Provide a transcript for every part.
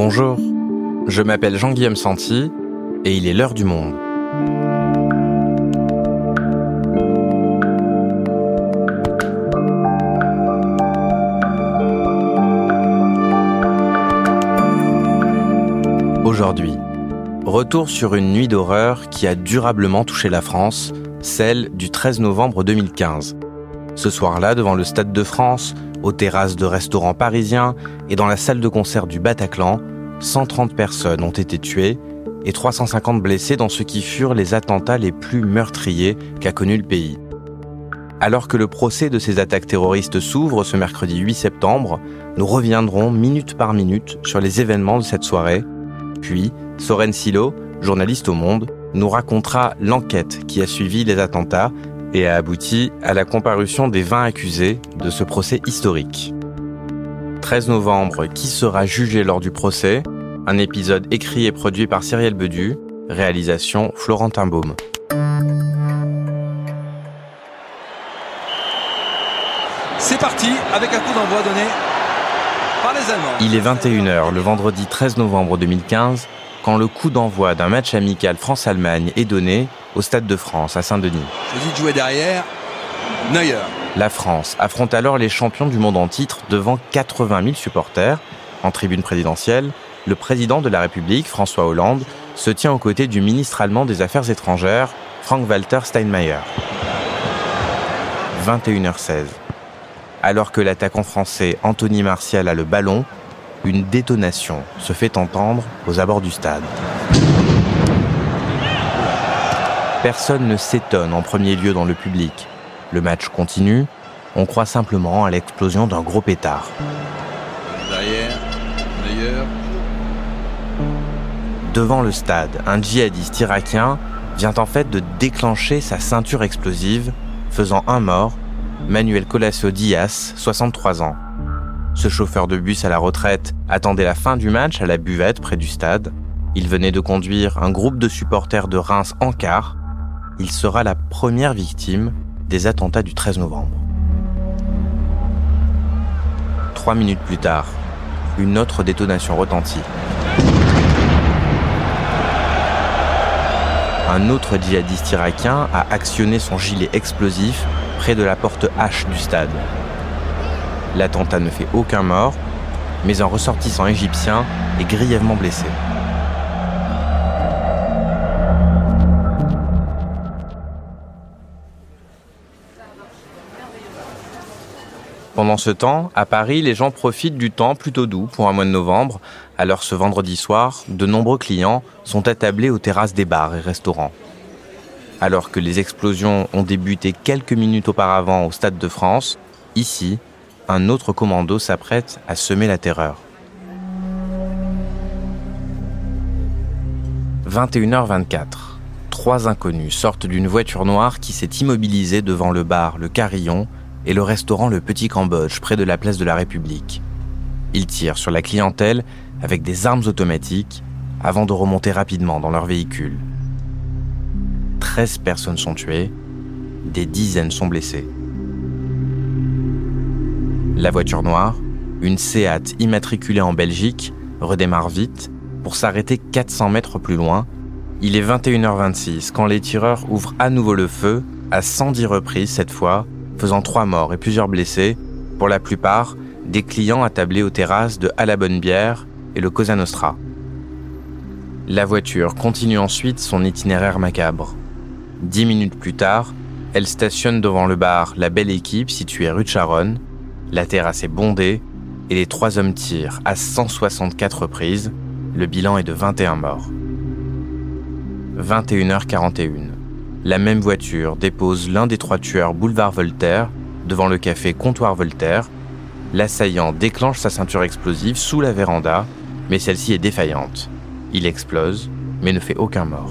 Bonjour, je m'appelle Jean-Guillaume Santi et il est l'heure du monde. Aujourd'hui, retour sur une nuit d'horreur qui a durablement touché la France, celle du 13 novembre 2015. Ce soir-là, devant le Stade de France, aux terrasses de restaurants parisiens et dans la salle de concert du Bataclan, 130 personnes ont été tuées et 350 blessés dans ce qui furent les attentats les plus meurtriers qu'a connu le pays. Alors que le procès de ces attaques terroristes s'ouvre ce mercredi 8 septembre, nous reviendrons minute par minute sur les événements de cette soirée. Puis, Soren Silo, journaliste au Monde, nous racontera l'enquête qui a suivi les attentats et a abouti à la comparution des 20 accusés de ce procès historique. 13 novembre, qui sera jugé lors du procès Un épisode écrit et produit par Cyrielle Bedu, réalisation Florentin Baume. C'est parti avec un coup d'envoi donné par les Allemands. Il est 21h le vendredi 13 novembre 2015 quand le coup d'envoi d'un match amical France-Allemagne est donné au Stade de France à Saint-Denis. Choisi de jouer derrière, Neuer. La France affronte alors les champions du monde en titre devant 80 000 supporters. En tribune présidentielle, le président de la République, François Hollande, se tient aux côtés du ministre allemand des Affaires étrangères, Frank-Walter Steinmeier. 21h16. Alors que l'attaquant français Anthony Martial a le ballon, une détonation se fait entendre aux abords du stade. Personne ne s'étonne en premier lieu dans le public. Le match continue, on croit simplement à l'explosion d'un gros pétard. Derrière, Neuer. Devant le stade, un djihadiste irakien vient en fait de déclencher sa ceinture explosive, faisant un mort, Manuel Colasso Diaz, 63 ans. Ce chauffeur de bus à la retraite attendait la fin du match à la buvette près du stade. Il venait de conduire un groupe de supporters de Reims en car. Il sera la première victime des attentats du 13 novembre. Trois minutes plus tard, une autre détonation retentit. Un autre djihadiste irakien a actionné son gilet explosif près de la porte H du stade. L'attentat ne fait aucun mort, mais un ressortissant égyptien est grièvement blessé. Pendant ce temps, à Paris, les gens profitent du temps plutôt doux pour un mois de novembre. Alors ce vendredi soir, de nombreux clients sont attablés aux terrasses des bars et restaurants. Alors que les explosions ont débuté quelques minutes auparavant au Stade de France, ici, un autre commando s'apprête à semer la terreur. 21h24. Trois inconnus sortent d'une voiture noire qui s'est immobilisée devant le bar Le Carillon et le restaurant Le Petit Cambodge près de la place de la République. Ils tirent sur la clientèle avec des armes automatiques avant de remonter rapidement dans leur véhicule. 13 personnes sont tuées, des dizaines sont blessées. La voiture noire, une Seat immatriculée en Belgique, redémarre vite pour s'arrêter 400 mètres plus loin. Il est 21h26 quand les tireurs ouvrent à nouveau le feu, à 110 reprises cette fois, faisant trois morts et plusieurs blessés, pour la plupart des clients attablés aux terrasses de À la Bonne Bière et le Cosa Nostra. La voiture continue ensuite son itinéraire macabre. Dix minutes plus tard, elle stationne devant le bar La Belle Équipe situé rue de Charonne, la terrasse est bondée et les trois hommes tirent à 164 reprises. Le bilan est de 21 morts. 21h41. La même voiture dépose l'un des trois tueurs boulevard Voltaire devant le café Comptoir Voltaire. L'assaillant déclenche sa ceinture explosive sous la véranda, mais celle-ci est défaillante. Il explose, mais ne fait aucun mort.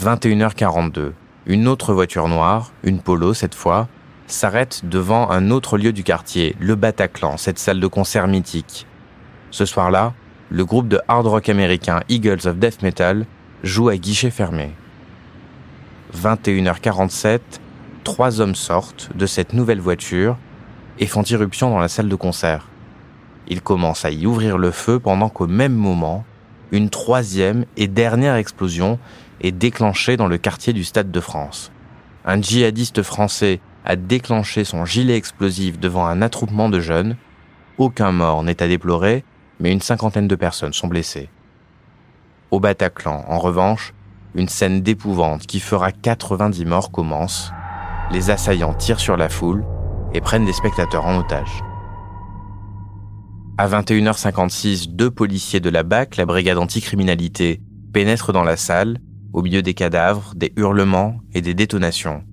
21h42. Une autre voiture noire, une Polo cette fois, s'arrête devant un autre lieu du quartier, le Bataclan, cette salle de concert mythique. Ce soir-là, le groupe de hard rock américain Eagles of Death Metal joue à guichet fermé. 21h47, trois hommes sortent de cette nouvelle voiture et font irruption dans la salle de concert. Ils commencent à y ouvrir le feu pendant qu'au même moment, une troisième et dernière explosion est déclenchée dans le quartier du Stade de France. Un djihadiste français a déclenché son gilet explosif devant un attroupement de jeunes. Aucun mort n'est à déplorer, mais une cinquantaine de personnes sont blessées. Au Bataclan, en revanche, une scène d'épouvante qui fera 90 morts commence. Les assaillants tirent sur la foule et prennent des spectateurs en otage. À 21h56, deux policiers de la BAC, la brigade anticriminalité, pénètrent dans la salle, au milieu des cadavres, des hurlements et des détonations.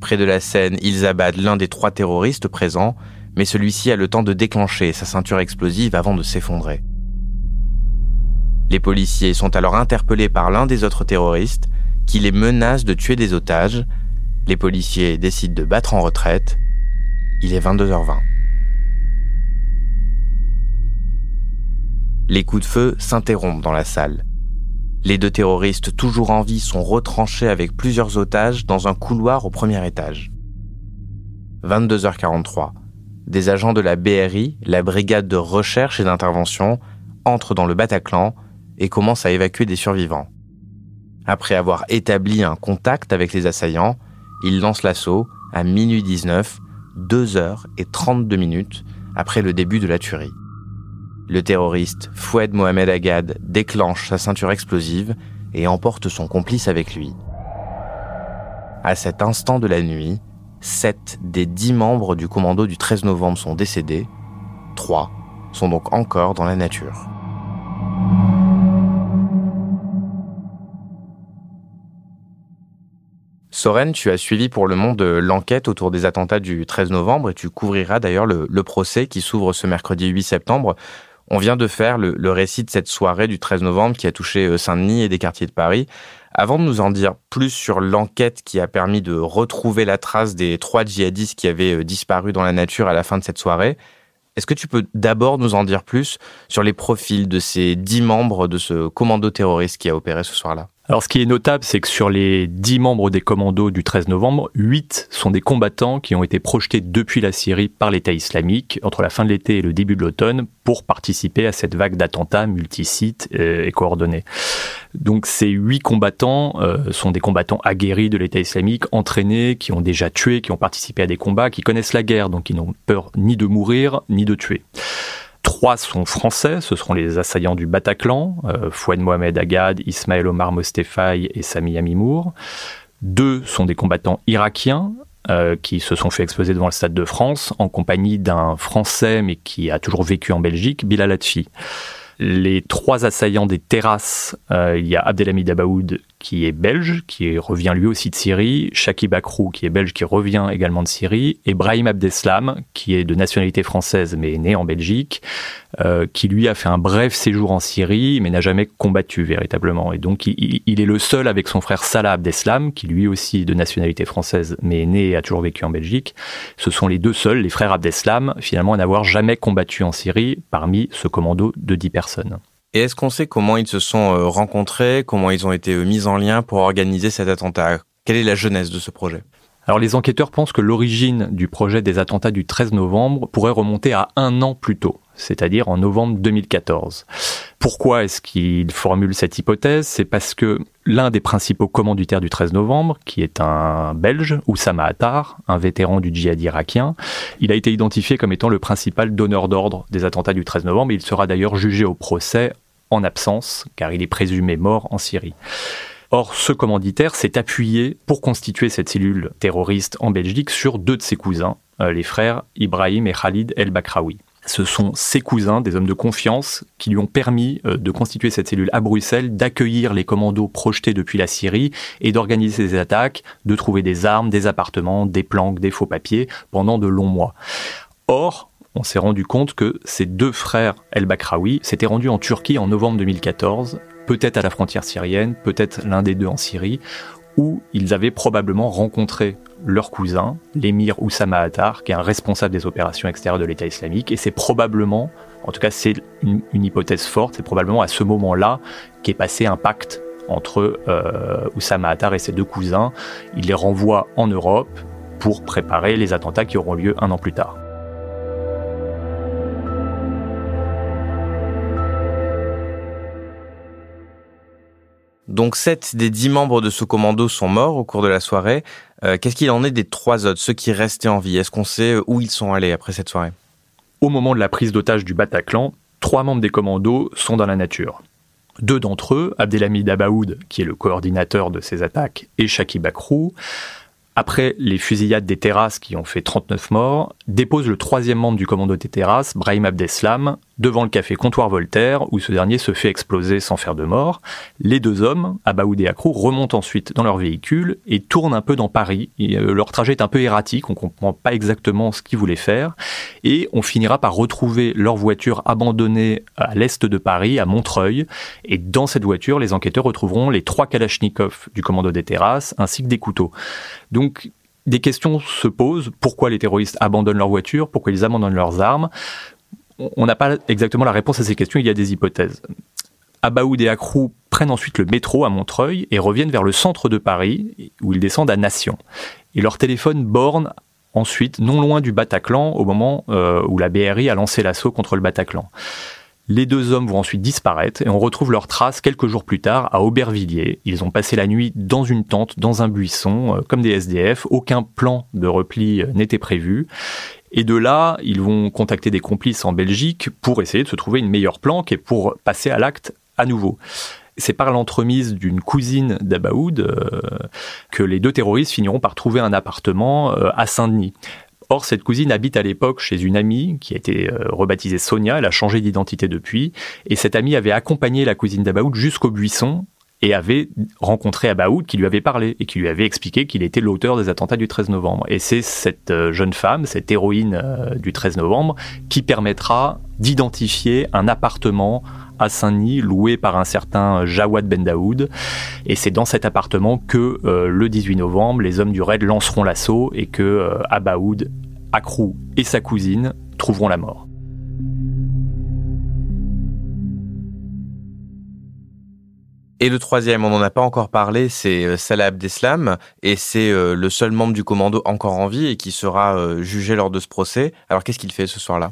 Près de la scène, ils abattent l'un des trois terroristes présents, mais celui-ci a le temps de déclencher sa ceinture explosive avant de s'effondrer. Les policiers sont alors interpellés par l'un des autres terroristes, qui les menace de tuer des otages. Les policiers décident de battre en retraite. Il est 22h20. Les coups de feu s'interrompent dans la salle. Les deux terroristes toujours en vie sont retranchés avec plusieurs otages dans un couloir au premier étage. 22h43. Des agents de la BRI, la brigade de recherche et d'intervention, entrent dans le Bataclan et commencent à évacuer des survivants. Après avoir établi un contact avec les assaillants, ils lancent l'assaut à minuit 19, 2 heures et 32 minutes après le début de la tuerie. Le terroriste Foued Mohamed Agad déclenche sa ceinture explosive et emporte son complice avec lui. À cet instant de la nuit, sept des dix membres du commando du 13 novembre sont décédés, trois sont donc encore dans la nature. Soren, tu as suivi pour le monde l'enquête autour des attentats du 13 novembre et tu couvriras d'ailleurs le, le procès qui s'ouvre ce mercredi 8 septembre. On vient de faire le, récit de cette soirée du 13 novembre qui a touché euh, Saint-Denis et des quartiers de Paris. Avant de nous en dire plus sur l'enquête qui a permis de retrouver la trace des trois djihadistes qui avaient euh, disparu dans la nature à la fin de cette soirée, est-ce que tu peux d'abord nous en dire plus sur les profils de ces dix membres de ce commando terroriste qui a opéré ce soir-là? Alors ce qui est notable, c'est que sur les 10 membres des commandos du 13 novembre, 8 sont des combattants qui ont été projetés depuis la Syrie par l'État islamique entre la fin de l'été et le début de l'automne pour participer à cette vague d'attentats multisites euh, et coordonnés. Donc ces 8 combattants euh, sont des combattants aguerris de l'État islamique, entraînés, qui ont déjà tué, qui ont participé à des combats, qui connaissent la guerre, donc ils n'ont peur ni de mourir ni de tuer. Trois sont français, ce seront les assaillants du Bataclan, euh, Fouad Mohamed Agad, Ismaël Omar Mostefaï et Sami Amimour. Deux sont des combattants irakiens, euh, qui se sont fait exploser devant le Stade de France en compagnie d'un Français mais qui a toujours vécu en Belgique, Bilal Hatfi les trois assaillants des terrasses, euh, il y a Abdelhamid Abaoud qui est belge, qui revient lui aussi de Syrie, Shaki Bakrou qui est belge, qui revient également de Syrie, et Brahim Abdeslam qui est de nationalité française mais né en Belgique, euh, qui lui a fait un bref séjour en Syrie mais n'a jamais combattu véritablement. Et donc il, il, est le seul avec son frère Salah Abdeslam, qui lui aussi de nationalité française mais né et a toujours vécu en Belgique. Ce sont les deux seuls, les frères Abdeslam, finalement à n'avoir jamais combattu en Syrie parmi ce commando de 10 personnes. Et est-ce qu'on sait comment ils se sont euh, rencontrés, comment ils ont été euh, mis en lien pour organiser cet attentat? Quelle est la jeunesse de ce projet? Alors les enquêteurs pensent que l'origine du projet des attentats du 13 novembre pourrait remonter à un an plus tôt, c'est-à-dire en novembre 2014. Pourquoi est-ce qu'ils formulent cette hypothèse? C'est parce que l'un des principaux commanditaires du 13 novembre, qui est un Belge, Oussama Attar, un vétéran du djihad irakien, il a été identifié comme étant le principal donneur d'ordre des attentats du 13 novembre. Il sera d'ailleurs jugé au procès en absence, car il est présumé mort en Syrie. Or, ce commanditaire s'est appuyé pour constituer cette cellule terroriste en Belgique sur deux de ses cousins, euh, les frères Ibrahim et Khalid El Bakraoui. Ce sont ses cousins, des hommes de confiance, qui lui ont permis euh, de constituer cette cellule à Bruxelles, d'accueillir les commandos projetés depuis la Syrie et d'organiser ces attaques, de trouver des armes, des appartements, des planques, des faux papiers pendant de longs mois. Or, on s'est rendu compte que ces deux frères El Bakraoui s'étaient rendus en Turquie en novembre 2014 peut-être à la frontière syrienne, peut-être l'un des deux en Syrie, où ils avaient probablement rencontré leur cousin, l'émir Oussama Attar, qui est un responsable des opérations extérieures de l'État islamique, et c'est probablement, en tout cas c'est une, hypothèse forte, c'est probablement à ce moment-là qu'est passé un pacte entre euh, Oussama Attar et ses deux cousins. Il les renvoie en Europe pour préparer les attentats qui auront lieu un an plus tard. Donc sept des dix membres de ce commando sont morts au cours de la soirée. Euh, qu'est-ce qu'il en est des trois autres, ceux qui restaient en vie? Est-ce qu'on sait où ils sont allés après cette soirée? Au moment de la prise d'otage du Bataclan, trois membres des commandos sont dans la nature. Deux d'entre eux, Abdelhamid Abaoud, qui est le coordinateur de ces attaques, et Shaki Bakrou, après les fusillades des terrasses qui ont fait 39 morts, dépose le troisième membre du commando des terrasses, Brahim Abdeslam, devant le café Comptoir Voltaire, où ce dernier se fait exploser sans faire de mort. Les deux hommes, Abaoud et Akrou, remontent ensuite dans leur véhicule et tournent un peu dans Paris. Euh, leur trajet est un peu erratique, on ne comprend pas exactement ce qu'ils voulaient faire. Et on finira par retrouver leur voiture abandonnée à l'est de Paris, à Montreuil. Et dans cette voiture, les enquêteurs retrouveront les trois Kalachnikov du commando des terrasses, ainsi que des couteaux. Donc, des questions se posent. Pourquoi les terroristes abandonnent leur voiture? Pourquoi ils abandonnent leurs armes? On n'a pas exactement la réponse à ces questions, il y a des hypothèses. Abaoud et Akrou prennent ensuite le métro à Montreuil et reviennent vers le centre de Paris, où ils descendent à Nation. Et leur téléphone borne ensuite non loin du Bataclan au moment euh, où la BRI a lancé l'assaut contre le Bataclan. Les deux hommes vont ensuite disparaître et on retrouve leurs traces quelques jours plus tard à Aubervilliers. Ils ont passé la nuit dans une tente, dans un buisson, euh, comme des SDF. Aucun plan de repli euh, n'était prévu. Et de là, ils vont contacter des complices en Belgique pour essayer de se trouver une meilleure planque et pour passer à l'acte à nouveau. C'est par l'entremise d'une cousine d'Abaoud euh, que les deux terroristes finiront par trouver un appartement à Saint-Denis. Or, cette cousine habite à l'époque chez une amie qui a été euh, rebaptisée Sonia, elle a changé d'identité depuis, et cette amie avait accompagné la cousine d'Abaoud jusqu'au buisson et avait rencontré Abaoud qui lui avait parlé et qui lui avait expliqué qu'il était l'auteur des attentats du 13 novembre. Et c'est cette euh, jeune femme, cette héroïne euh, du 13 novembre, qui permettra d'identifier un appartement à Saint-Denis, loué par un certain Jawad Ben Daoud. Et c'est dans cet appartement que euh, le 18 novembre, les hommes du raid lanceront l'assaut et que euh, Abaoud, Akrou et sa cousine trouveront la mort. Et le troisième, on n'en a pas encore parlé, c'est euh, Salah Abdeslam, et c'est le seul membre du commando encore en vie et qui sera jugé lors de ce procès. Alors qu'est-ce qu'il fait ce soir-là?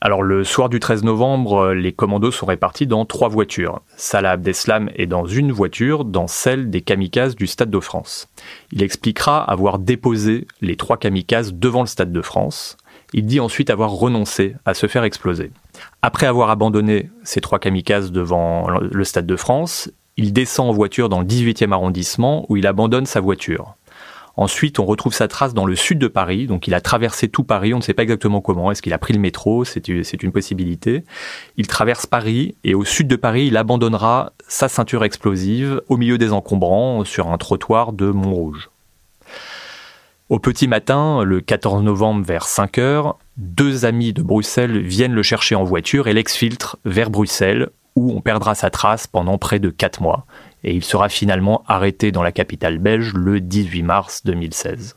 Alors le soir du 13 novembre, euh, les commandos sont répartis dans trois voitures. Salah Abdeslam est dans une voiture, dans celle des kamikazes du Stade de France. Il expliquera avoir déposé les trois kamikazes devant le Stade de France. Il dit ensuite avoir renoncé à se faire exploser. Après avoir abandonné ces trois kamikazes devant le Stade de France, il descend en voiture dans le 18e arrondissement où il abandonne sa voiture. Ensuite, on retrouve sa trace dans le sud de Paris. Donc, il a traversé tout Paris. On ne sait pas exactement comment. Est-ce qu'il a pris le métro? C'est une possibilité. Il traverse Paris et au sud de Paris, il abandonnera sa ceinture explosive au milieu des encombrants sur un trottoir de Montrouge. Au petit matin, le 14 novembre vers 5 heures, deux amis de Bruxelles viennent le chercher en voiture et l'exfiltrent vers Bruxelles où on perdra sa trace pendant près de 4 mois et il sera finalement arrêté dans la capitale belge le 18 mars 2016.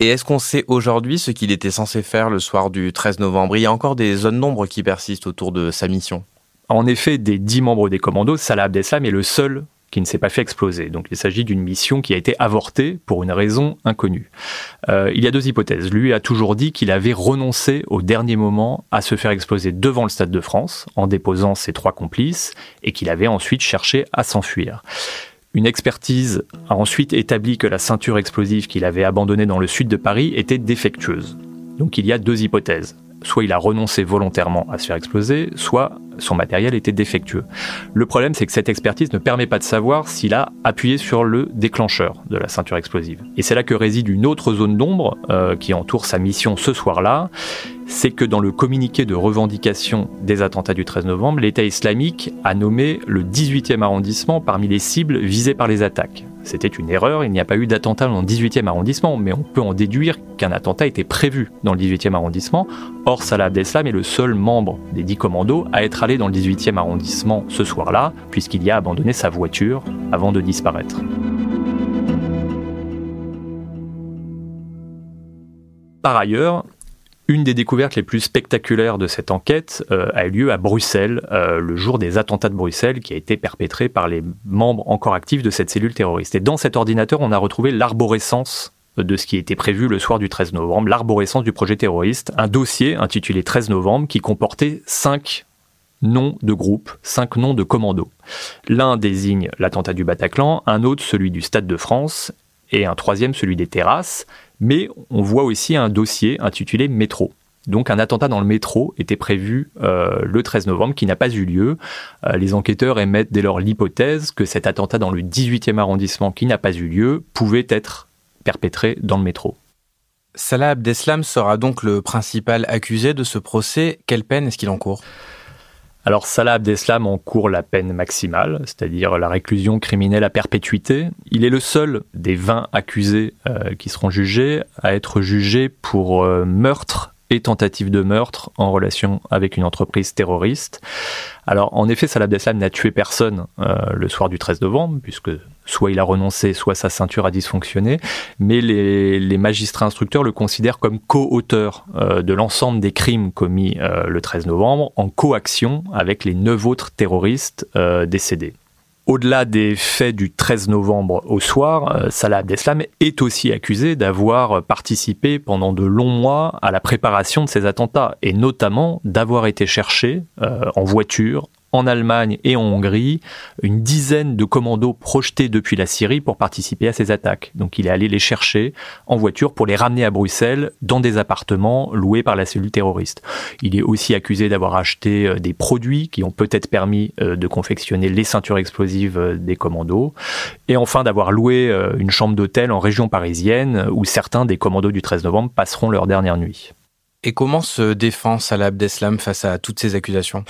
Et est-ce qu'on sait aujourd'hui ce qu'il était censé faire le soir du 13 novembre? Il y a encore des zones d'ombre qui persistent autour de sa mission. En effet, des dix membres des commandos, Salah Abdeslam est le seul qui ne s'est pas fait exploser. Donc il s'agit d'une mission qui a été avortée pour une raison inconnue. Euh, il y a deux hypothèses. Lui a toujours dit qu'il avait renoncé au dernier moment à se faire exploser devant le Stade de France en déposant ses trois complices et qu'il avait ensuite cherché à s'enfuir. Une expertise a ensuite établi que la ceinture explosive qu'il avait abandonnée dans le sud de Paris était défectueuse. Donc il y a deux hypothèses soit il a renoncé volontairement à se faire exploser, soit son matériel était défectueux. Le problème, c'est que cette expertise ne permet pas de savoir s'il a appuyé sur le déclencheur de la ceinture explosive. Et c'est là que réside une autre zone d'ombre euh, qui entoure sa mission ce soir-là, c'est que dans le communiqué de revendication des attentats du 13 novembre, l'État islamique a nommé le 18e arrondissement parmi les cibles visées par les attaques. C'était une erreur, il n'y a pas eu d'attentat dans le 18e arrondissement, mais on peut en déduire qu'un attentat était prévu dans le 18e arrondissement. Or, Salah Abdeslam est le seul membre des dix commandos à être allé dans le 18e arrondissement ce soir-là, puisqu'il y a abandonné sa voiture avant de disparaître. Par ailleurs, une des découvertes les plus spectaculaires de cette enquête euh, a eu lieu à Bruxelles, euh, le jour des attentats de Bruxelles, qui a été perpétré par les membres encore actifs de cette cellule terroriste. Et dans cet ordinateur, on a retrouvé l'arborescence de ce qui était prévu le soir du 13 novembre, l'arborescence du projet terroriste, un dossier intitulé 13 novembre qui comportait cinq noms de groupe, cinq noms de commandos. L'un désigne l'attentat du Bataclan, un autre celui du Stade de France et un troisième celui des terrasses, mais on voit aussi un dossier intitulé Métro. Donc un attentat dans le métro était prévu euh, le 13 novembre qui n'a pas eu lieu. Euh, les enquêteurs émettent dès lors l'hypothèse que cet attentat dans le 18e arrondissement qui n'a pas eu lieu pouvait être perpétré dans le métro. Salah Abdeslam sera donc le principal accusé de ce procès. Quelle peine est-ce qu'il encourt? Alors Salah Abdeslam encourt la peine maximale, c'est-à-dire la réclusion criminelle à perpétuité. Il est le seul des 20 accusés euh, qui seront jugés à être jugé pour meurtre et tentative de meurtre en relation avec une entreprise terroriste. Alors en effet, Salah Abdeslam n'a tué personne euh, le soir du 13 novembre, puisque soit il a renoncé, soit sa ceinture a dysfonctionné, mais les, magistrats instructeurs le considèrent comme co-auteur euh, de l'ensemble des crimes commis euh, le 13 novembre, en coaction avec les neuf autres terroristes décédés. Au-delà des faits du 13 novembre au soir, euh, Salah Abdeslam est aussi accusé d'avoir participé pendant de longs mois à la préparation de ces attentats et notamment d'avoir été cherché euh, en voiture en Allemagne et en Hongrie une dizaine de commandos projetés depuis la Syrie pour participer à ces attaques. Donc il est allé les chercher en voiture pour les ramener à Bruxelles dans des appartements loués par la cellule terroriste. Il est aussi accusé d'avoir acheté euh, des produits qui ont peut-être permis euh, de confectionner les ceintures explosives euh, des commandos et enfin d'avoir loué une chambre d'hôtel en région parisienne où certains des commandos du 13 novembre passeront leur dernière nuit. Et comment se défend Salah Abdeslam face à toutes ces accusations?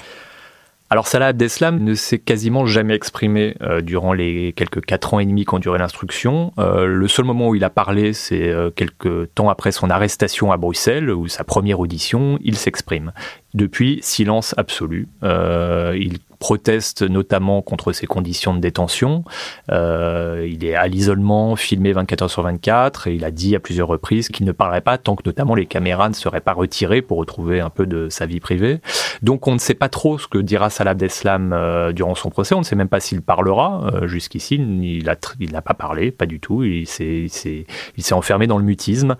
Alors Salah Abdeslam ne s'est quasiment jamais exprimé euh, durant les quelques quatre ans et demi qu'ont duré l'instruction. Euh, le seul moment où il a parlé, c'est euh, quelques temps après son arrestation à Bruxelles, ou sa première audition, il s'exprime. Depuis, silence absolu. il proteste notamment contre ses conditions de détention. Euh, il est à l'isolement, filmé 24 heures sur 24, et il a dit à plusieurs reprises qu'il ne parlerait pas tant que notamment les caméras ne seraient pas retirées pour retrouver un peu de sa vie privée. Donc on ne sait pas trop ce que dira Salah Abdeslam euh, durant son procès, on ne sait même pas s'il parlera. Euh, jusqu'ici, il n'a pas parlé, pas du tout, il s'est enfermé dans le mutisme.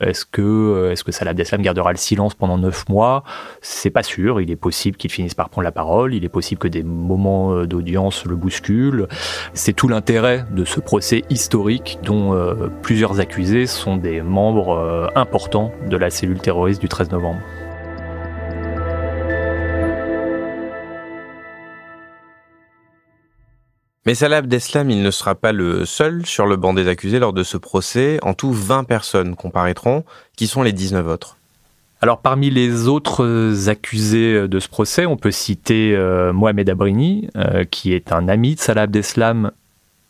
Est-ce que, euh, est-ce que Salah Abdeslam gardera le silence pendant neuf mois? C'est pas sûr. Il est possible qu'il finisse par prendre la parole. Il est possible que des moments euh, d'audience le bousculent. C'est tout l'intérêt de ce procès historique dont euh, plusieurs accusés sont des membres importants de la cellule terroriste du 13 novembre. Mais Salah Abdeslam, il ne sera pas le seul sur le banc des accusés lors de ce procès. En tout, 20 personnes comparaîtront. Qui sont les 19 autres? Alors parmi les autres accusés de ce procès, on peut citer euh, Mohamed Abrini, euh, qui est un ami de Salah Abdeslam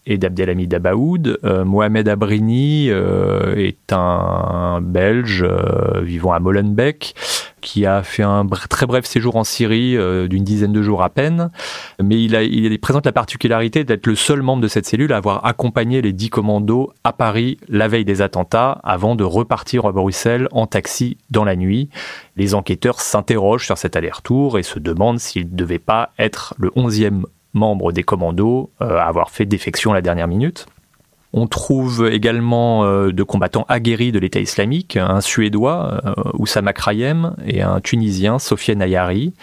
et d'Abdelhamid Abaoud. Euh, Mohamed Abrini est un Belge vivant à Molenbeek qui a fait un très bref séjour en Syrie euh, d'une dizaine de jours à peine, mais il, présente la particularité d'être le seul membre de cette cellule à avoir accompagné les dix commandos à Paris la veille des attentats avant de repartir à Bruxelles en taxi dans la nuit. Les enquêteurs s'interrogent sur cet aller-retour et se demandent s'il ne devait pas être le onzième membre des commandos euh, à avoir fait défection la dernière minute. On trouve également euh, de combattants aguerris de l'État islamique, un Suédois, euh, Oussama Krayem, et un Tunisien, Sofiane Ayari.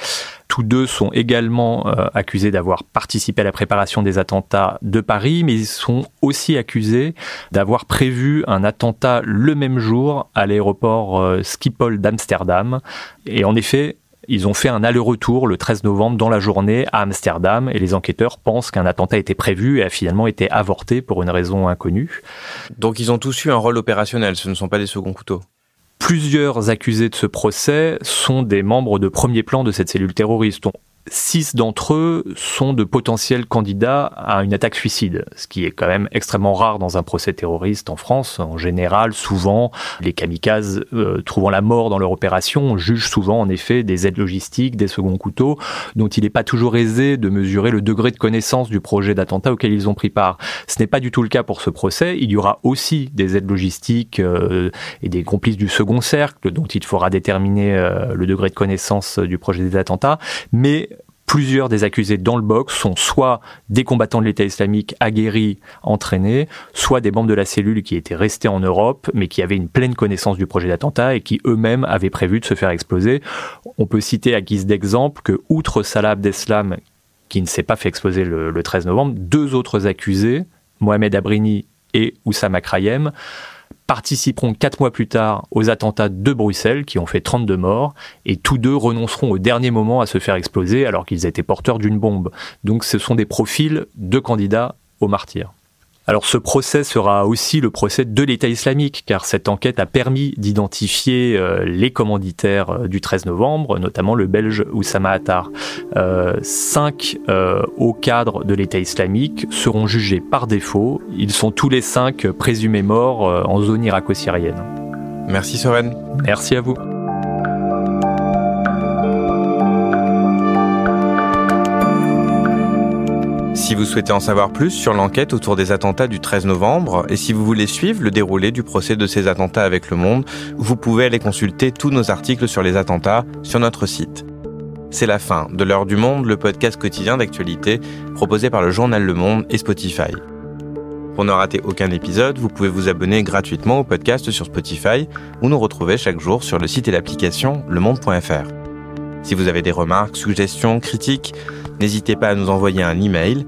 Tous deux sont également euh, accusés d'avoir participé à la préparation des attentats de Paris, mais ils sont aussi accusés d'avoir prévu un attentat le même jour à l'aéroport Schiphol d'Amsterdam. Et en effet, ils ont fait un aller-retour le 13 novembre dans la journée à Amsterdam et les enquêteurs pensent qu'un attentat était prévu et a finalement été avorté pour une raison inconnue. Donc ils ont tous eu un rôle opérationnel, ce ne sont pas des seconds couteaux. Plusieurs accusés de ce procès sont des membres de premier plan de cette cellule terroriste. Six d'entre eux sont de potentiels candidats à une attaque suicide, ce qui est quand même extrêmement rare dans un procès terroriste en France. En général, souvent, les kamikazes euh, trouvant la mort dans leur opération jugent souvent en effet des aides logistiques, des seconds couteaux, dont il n'est pas toujours aisé de mesurer le degré de connaissance du projet d'attentat auquel ils ont pris part. Ce n'est pas du tout le cas pour ce procès. Il y aura aussi des aides logistiques euh, et des complices du second cercle, dont il faudra déterminer euh, le degré de connaissance du projet des attentats, mais plusieurs des accusés dans le box sont soit des combattants de l'État islamique aguerris, entraînés, soit des membres de la cellule qui étaient restés en Europe, mais qui avaient une pleine connaissance du projet d'attentat et qui eux-mêmes avaient prévu de se faire exploser. On peut citer à guise d'exemple que, outre Salah Abdeslam, qui ne s'est pas fait exploser le, le 13 novembre, deux autres accusés, Mohamed Abrini et Oussama Krayem, participeront quatre mois plus tard aux attentats de Bruxelles qui ont fait 32 morts et tous deux renonceront au dernier moment à se faire exploser alors qu'ils étaient porteurs d'une bombe. Donc ce sont des profils de candidats au martyrs. Alors ce procès sera aussi le procès de l'État islamique, car cette enquête a permis d'identifier euh, les commanditaires euh, du 13 novembre, notamment le Belge Oussama Attar. Euh, cinq hauts cadres de l'État islamique seront jugés par défaut. Ils sont tous les cinq présumés morts en zone irako-syrienne. Merci Soren. Merci à vous. Si vous souhaitez en savoir plus sur l'enquête autour des attentats du 13 novembre et si vous voulez suivre le déroulé du procès de ces attentats avec le monde, vous pouvez aller consulter tous nos articles sur les attentats sur notre site. C'est la fin de l'heure du monde, le podcast quotidien d'actualité proposé par le journal Le Monde et Spotify. Pour ne rater aucun épisode, vous pouvez vous abonner gratuitement au podcast sur Spotify ou nous retrouver chaque jour sur le site et l'application lemonde.fr. Si vous avez des remarques, suggestions, critiques, n'hésitez pas à nous envoyer un email